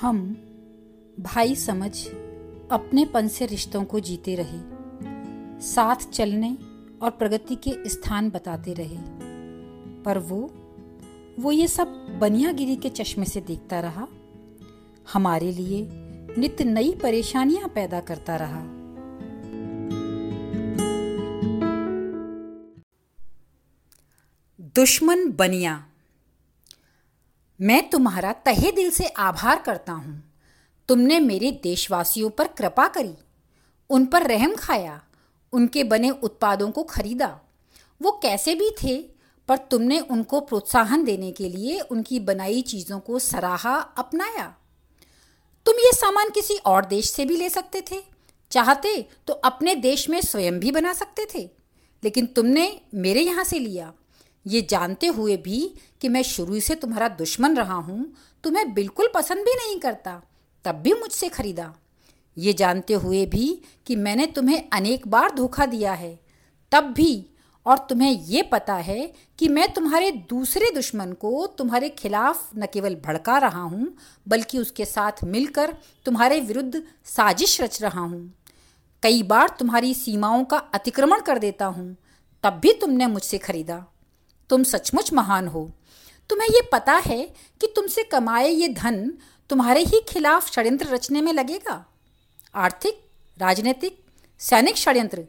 हम भाई समझ अपनेपन से रिश्तों को जीते रहे, साथ चलने और प्रगति के स्थान बताते रहे। पर वो वो ये सब बनियागिरी के चश्मे से देखता रहा, हमारे लिए नित्य नई परेशानियाँ पैदा करता रहा। दुश्मन बनिया। मैं तुम्हारा तहे दिल से आभार करता हूँ। तुमने मेरे देशवासियों पर कृपा करी, उन पर रहम खाया, उनके बने उत्पादों को खरीदा। वो कैसे भी थे, पर तुमने उनको प्रोत्साहन देने के लिए उनकी बनाई चीज़ों को सराहा, अपनाया। तुम ये सामान किसी और देश से भी ले सकते थे। चाहते तो अपने देश में स्वयं भी बना सकते थे, लेकिन तुमने मेरे यहाँ से लिया। ये जानते हुए भी कि मैं शुरू से तुम्हारा दुश्मन रहा हूँ तुम्हें बिल्कुल पसंद भी नहीं करता, तब भी मुझसे खरीदा। ये जानते हुए भी कि मैंने तुम्हें अनेक बार धोखा दिया है, तब भी, और तुम्हें ये पता है कि मैं तुम्हारे दूसरे दुश्मन को तुम्हारे खिलाफ न केवल भड़का रहा हूँ, बल्कि उसके साथ मिलकर तुम्हारे विरुद्ध साजिश रच रहा हूँ। कई बार तुम्हारी सीमाओं का अतिक्रमण कर देता हूँ, तब भी तुमने मुझसे खरीदा। तुम सचमुच महान हो। तुम्हें ये पता है कि तुमसे कमाए ये धन तुम्हारे ही खिलाफ षड्यंत्र रचने में लगेगा। आर्थिक, राजनीतिक, सैनिक षड्यंत्र,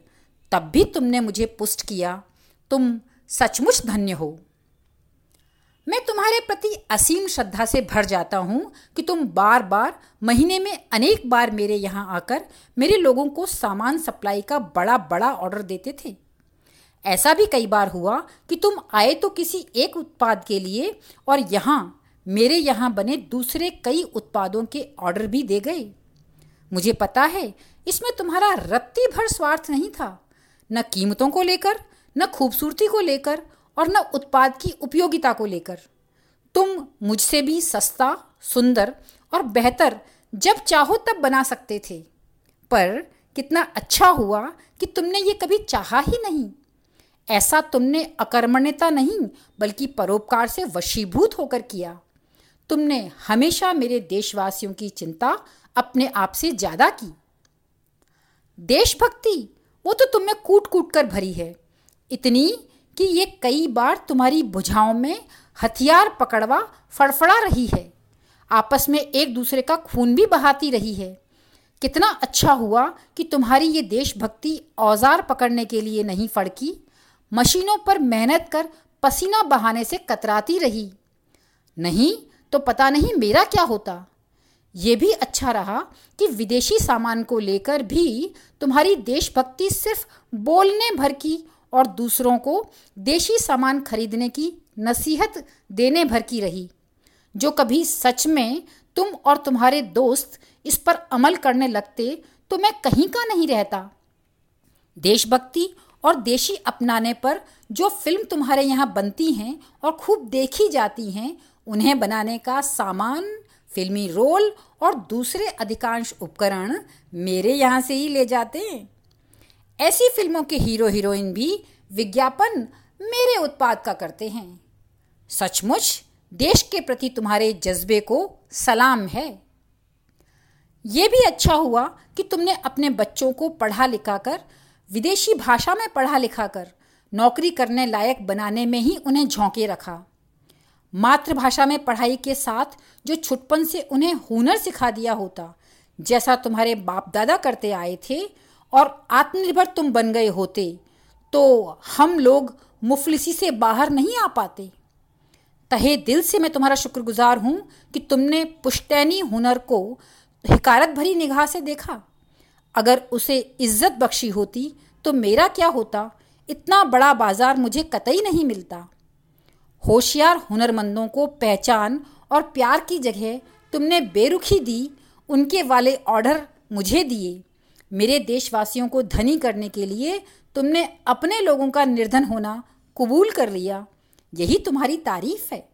तब भी तुमने मुझे पुष्ट किया। तुम सचमुच धन्य हो। मैं तुम्हारे प्रति असीम श्रद्धा से भर जाता हूँ कि तुम बार बार महीने में अनेक बार मेरे यहाँ आकर मेरे लोगों को सामान सप्लाई का बड़ा बड़ा ऑर्डर देते थे। ऐसा भी कई बार हुआ कि तुम आए तो किसी एक उत्पाद के लिए और यहाँ, मेरे यहाँ बने दूसरे कई उत्पादों के ऑर्डर भी दे गए। मुझे पता है, इसमें तुम्हारा रत्ती भर स्वार्थ नहीं था। न कीमतों को लेकर, न खूबसूरती को लेकर और न उत्पाद की उपयोगिता को लेकर। तुम मुझसे भी सस्ता, सुंदर और बेहतर जब चाहो तब बना सकते थे। पर कितना अच्छा हुआ कि तुमने ये कभी चाहा ही नहीं। ऐसा तुमने अकर्मण्यता नहीं, बल्कि परोपकार से वशीभूत होकर किया। तुमने हमेशा मेरे देशवासियों की चिंता अपने आप से ज़्यादा की। देशभक्ति, वो तो तुम में कूट कूट कर भरी है। इतनी कि ये कई बार तुम्हारी बुझाओं में हथियार पकड़वा फड़फड़ा रही है। आपस में एक दूसरे का खून भी बहाती रही है। कितना अच्छा हुआ कि तुम्हारी ये देशभक्ति औज़ार पकड़ने के लिए नहीं फड़की मशीनों पर मेहनत कर पसीना बहाने से कतराती रही। नहीं तो पता नहीं मेरा क्या होता। ये भी अच्छा रहा कि विदेशी सामान को लेकर भी तुम्हारी देशभक्ति सिर्फ़ बोलने भर की और दूसरों को देशी सामान खरीदने की नसीहत देने भर की रही, जो कभी सच में तुम और तुम्हारे दोस्त इस पर अमल करने लगते तो मैं कहीं का नहीं रहता। देशभक्ति और देशी अपनाने पर जो फ़िल्म तुम्हारे यहाँ बनती हैं और खूब देखी जाती हैं, उन्हें बनाने का सामान, फिल्मी रोल और दूसरे अधिकांश उपकरण मेरे यहाँ से ही ले जाते हैं। ऐसी फ़िल्मों के हीरो हीरोइन भी विज्ञापन मेरे उत्पाद का करते हैं। सचमुच, देश के प्रति तुम्हारे जज्बे को सलाम है। ये भी अच्छा हुआ कि तुमने अपने बच्चों को पढ़ा लिखा कर विदेशी भाषा में पढ़ा लिखा कर नौकरी करने लायक बनाने में ही उन्हें झोंके रखा। मातृभाषा में पढ़ाई के साथ जो छुटपन से उन्हें हुनर सिखा दिया होता, जैसा तुम्हारे बाप दादा करते आए थे और आत्मनिर्भर तुम बन गए होते तो हम लोग मुफलिसी से बाहर नहीं आ पाते। तहे दिल से मैं तुम्हारा शुक्रगुजार हूँ कि तुमने पुश्तैनी हुनर को हिकारत भरी निगाह से देखा। अगर उसे इज़्ज़त बख्शी होती तो मेरा क्या होता? इतना बड़ा बाज़ार मुझे कतई नहीं मिलता। होशियार हुनरमंदों को पहचान और प्यार की जगह तुमने बेरुखी दी, उनके वाले ऑर्डर मुझे दिए। मेरे देशवासियों को धनी करने के लिए तुमने अपने लोगों का निर्धन होना कबूल कर लिया। यही तुम्हारी तारीफ़ है।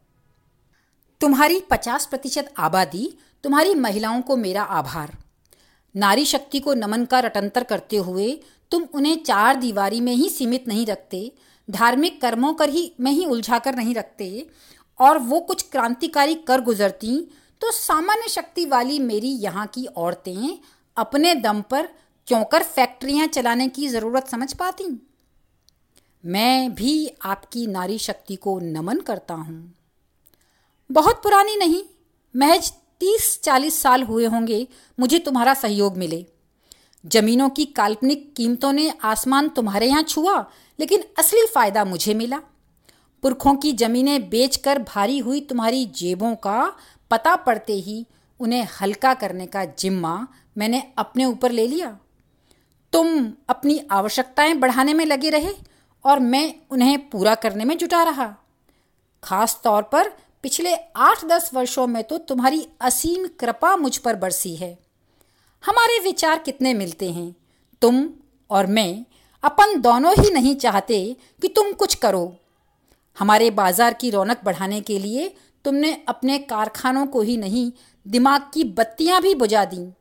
तुम्हारी पचास प्रतिशत आबादी तुम्हारी महिलाओं को मेरा आभार। नारी शक्ति को नमन का रटंतर करते हुए तुम उन्हें चार दीवारी में ही सीमित नहीं रखते, धार्मिक कर्मों कर ही, में ही उलझा कर नहीं रखते, और वो कुछ क्रांतिकारी कर गुजरती तो सामान्य शक्ति वाली मेरी यहाँ की औरतें अपने दम पर क्यों कर फैक्ट्रियाँ चलाने की ज़रूरत समझ पाती? मैं भी आपकी नारी शक्ति को नमन करता हूँ। बहुत पुरानी नहीं, महज तीस चालीस साल हुए होंगे मुझे तुम्हारा सहयोग मिले। जमीनों की काल्पनिक कीमतों ने आसमान तुम्हारे यहाँ छुआ, लेकिन असली फ़ायदा मुझे मिला। पुरखों की जमीनें बेचकर भारी हुई तुम्हारी जेबों का पता पड़ते ही उन्हें हल्का करने का जिम्मा मैंने अपने ऊपर ले लिया। तुम अपनी आवश्यकताएँ बढ़ाने में लगे रहे और मैं उन्हें पूरा करने में जुटा रहा। खास तौर पर पिछले आठ दस वर्षों में तो तुम्हारी असीम कृपा मुझ पर बरसी है। हमारे विचार कितने मिलते हैं? तुम और मैं अपन दोनों ही नहीं चाहते कि तुम कुछ करो। हमारे बाज़ार की रौनक बढ़ाने के लिए तुमने अपने कारखानों को ही नहीं, दिमाग की बत्तियाँ भी बुझा दी।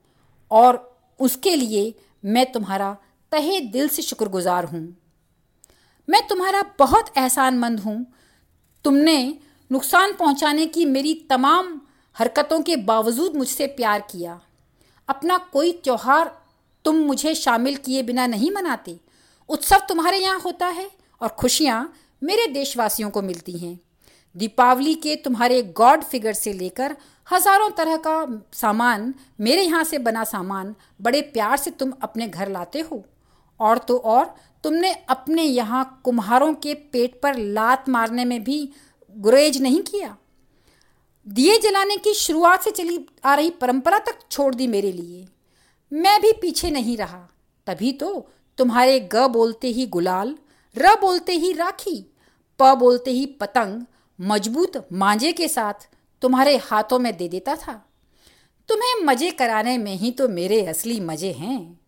और उसके लिए मैं तुम्हारा तहे दिल से शुक्रगुजार हूँ। मैं तुम्हारा बहुत एहसानमंद हूँ। तुमने नुकसान पहुँचाने की मेरी तमाम हरकतों के बावजूद मुझसे प्यार किया। अपना कोई त्यौहार तुम मुझे शामिल किए बिना नहीं मनाते। उत्सव तुम्हारे यहाँ होता है और खुशियाँ मेरे देशवासियों को मिलती हैं। दीपावली के तुम्हारे गॉड फिगर से लेकर हज़ारों तरह का सामान, मेरे यहाँ से बना सामान, बड़े प्यार से तुम अपने घर लाते हो। और तो और, तुमने अपने यहाँ कुम्हारों के पेट पर लात मारने में भी गुरेज नहीं किया। दिए जलाने की शुरुआत से चली आ रही परंपरा तक छोड़ दी मेरे लिए। मैं भी पीछे नहीं रहा। तभी तो तुम्हारे ग बोलते ही गुलाल, र बोलते ही राखी, प बोलते ही पतंग मज़बूत मांझे के साथ तुम्हारे हाथों में दे देता था। तुम्हें मज़े कराने में ही तो मेरे असली मज़े हैं।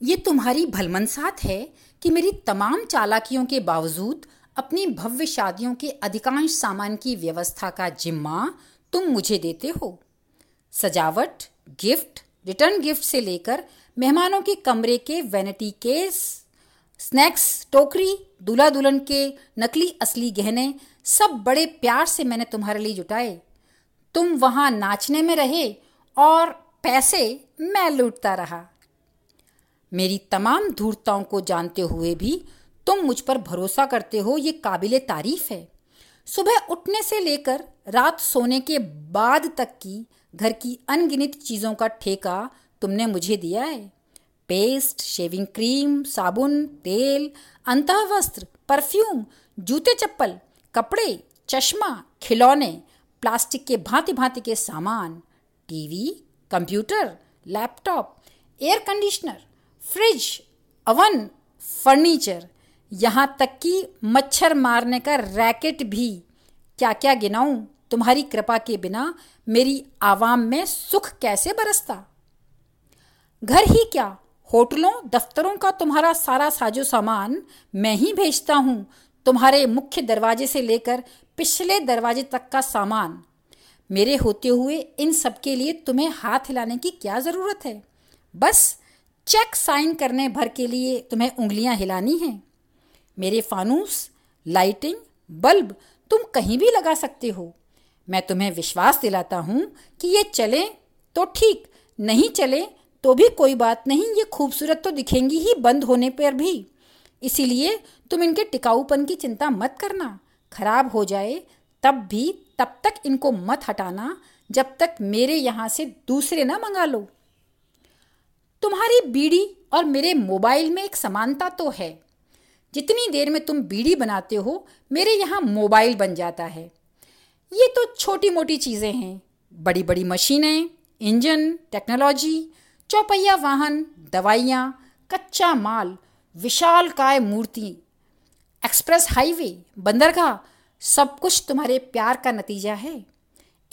ये तुम्हारी भलमनसात है कि मेरी तमाम चालाकियों के बावजूद अपनी भव्य शादियों के अधिकांश सामान की व्यवस्था का जिम्मा तुम मुझे देते हो। सजावट, गिफ्ट, रिटर्न गिफ्ट से लेकर मेहमानों के कमरे के वैनिटी केस, स्नैक्स, टोकरी दूल्हा दुल्हन के नकली असली गहने, सब बड़े प्यार से मैंने तुम्हारे लिए जुटाए। तुम वहाँ नाचने में रहे और पैसे मैं लूटता रहा। मेरी तमाम धूर्ताओं को जानते हुए भी तुम मुझ पर भरोसा करते हो, ये काबिल तारीफ़ है। सुबह उठने से लेकर रात सोने के बाद तक की घर की अनगिनत चीज़ों का ठेका तुमने मुझे दिया है। पेस्ट, शेविंग क्रीम, साबुन, तेल अंत वस्त्र परफ्यूम, जूते चप्पल, कपड़े, चश्मा, खिलौने, प्लास्टिक के भांति भांति के सामान, TV, computer, laptop, air conditioner, fridge oven furniture यहाँ तक कि मच्छर मारने का रैकेट भी। क्या क्या गिनाऊं? तुम्हारी कृपा के बिना मेरी आवाम में सुख कैसे बरसता? घर ही क्या? होटलों, दफ्तरों का तुम्हारा सारा साजो सामान मैं ही भेजता हूँ। तुम्हारे मुख्य दरवाजे से लेकर पिछले दरवाजे तक का सामान। मेरे होते हुए इन सब के लिए तुम्हें हाथ हिलाने की क्या ज़रूरत है? बस चेक साइन करने भर के लिए तुम्हें उंगलियाँ हिलानी हैं। मेरे फानूस, लाइटिंग, बल्ब तुम कहीं भी लगा सकते हो। मैं तुम्हें विश्वास दिलाता हूँ कि ये चले तो ठीक, नहीं चले तो भी कोई बात नहीं, ये खूबसूरत तो दिखेंगी ही बंद होने पर भी। इसीलिए तुम इनके टिकाऊपन की चिंता मत करना। खराब हो जाए तब भी, तब तक इनको मत हटाना, जब तक मेरे यहाँ से दूसरे ना मंगा लो। तुम्हारी बीड़ी और मेरे मोबाइल में एक समानता तो है। जितनी देर में तुम बीड़ी बनाते हो, मेरे यहाँ मोबाइल बन जाता है। ये तो छोटी मोटी चीज़ें हैं। बड़ी बड़ी मशीनें, इंजन, टेक्नोलॉजी, चौपहिया वाहन, दवाइयाँ, कच्चा माल, विशाल काय मूर्ति, एक्सप्रेस हाईवे, बंदरगाह, सब कुछ तुम्हारे प्यार का नतीजा है।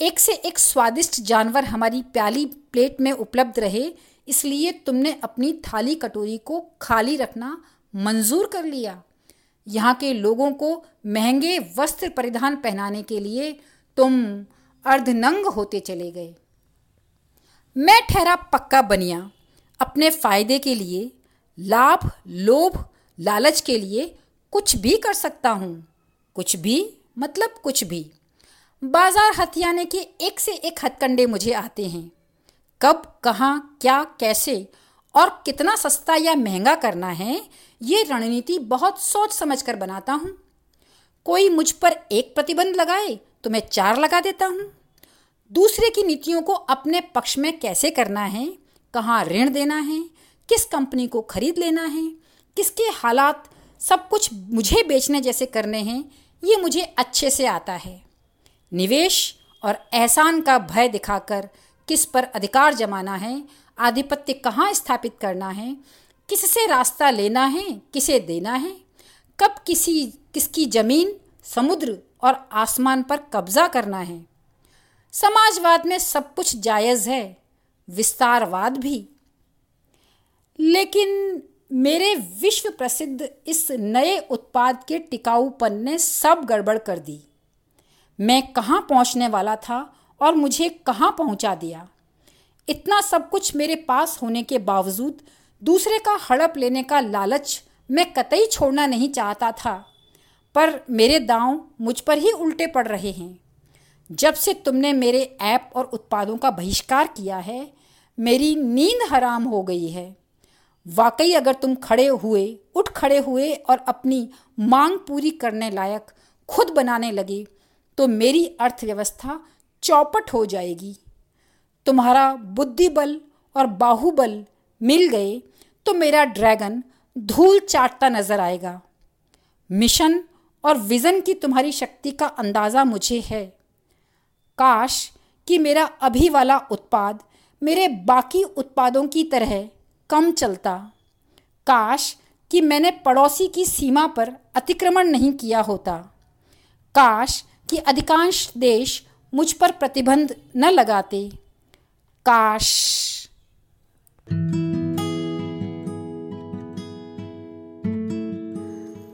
एक से एक स्वादिष्ट जानवर हमारी प्याली प्लेट में उपलब्ध रहे, इसलिए तुमने अपनी थाली कटोरी को खाली रखना मंजूर कर लिया। यहाँ के लोगों को महँगे वस्त्र परिधान पहनाने के लिए तुम अर्धनंग होते चले गए। मैं ठहरा पक्का बनिया। अपने फ़ायदे के लिए, लाभ, लोभ, लालच के लिए कुछ भी कर सकता हूँ। कुछ भी मतलब कुछ भी। बाज़ार हथियाने के एक से एक हथकंडे मुझे आते हैं। कब, कहाँ, क्या, कैसे और कितना सस्ता या महँगा करना है ये रणनीति बहुत सोच समझ कर बनाता हूँ। कोई मुझ पर एक प्रतिबंध लगाए तो मैं चार लगा देता हूँ। दूसरे की नीतियों को अपने पक्ष में कैसे करना है, कहाँ ऋण देना है, किस कंपनी को खरीद लेना है, किसके हालात सब कुछ मुझे बेचने जैसे करने हैं, ये मुझे अच्छे से आता है। निवेश और एहसान का भय दिखाकर किस पर अधिकार जमाना है, आधिपत्य कहाँ स्थापित करना है किससे रास्ता लेना है, किसे देना है? कब किसी, किसकी ज़मीन, समुद्र और आसमान पर कब्जा करना है? समाजवाद में सब कुछ जायज़ है, विस्तारवाद भी। लेकिन मेरे विश्व प्रसिद्ध इस नए उत्पाद के टिकाऊपन ने सब गड़बड़ कर दी। मैं कहाँ पहुँचने वाला था और मुझे कहाँ पहुँचा दिया? इतना सब कुछ मेरे पास होने के बावजूद दूसरे का हड़प लेने का लालच मैं कतई छोड़ना नहीं चाहता था, पर मेरे दांव मुझ पर ही उल्टे पड़ रहे हैं। जब से तुमने मेरे ऐप और उत्पादों का बहिष्कार किया है, मेरी नींद हराम हो गई है। वाकई अगर तुम खड़े हुए, उठ खड़े हुए और अपनी मांग पूरी करने लायक खुद बनाने लगे तो मेरी अर्थव्यवस्था चौपट हो जाएगी। तुम्हारा बुद्धिबल और बाहुबल मिल गए तो मेरा ड्रैगन धूल चाटता नज़र आएगा। मिशन और विज़न की तुम्हारी शक्ति का अंदाज़ा मुझे है। काश कि मेरा अभी वाला उत्पाद मेरे बाकी उत्पादों की तरह कम चलता। काश कि मैंने पड़ोसी की सीमा पर अतिक्रमण नहीं किया होता। काश कि अधिकांश देश मुझ पर प्रतिबंध न लगाते। काश।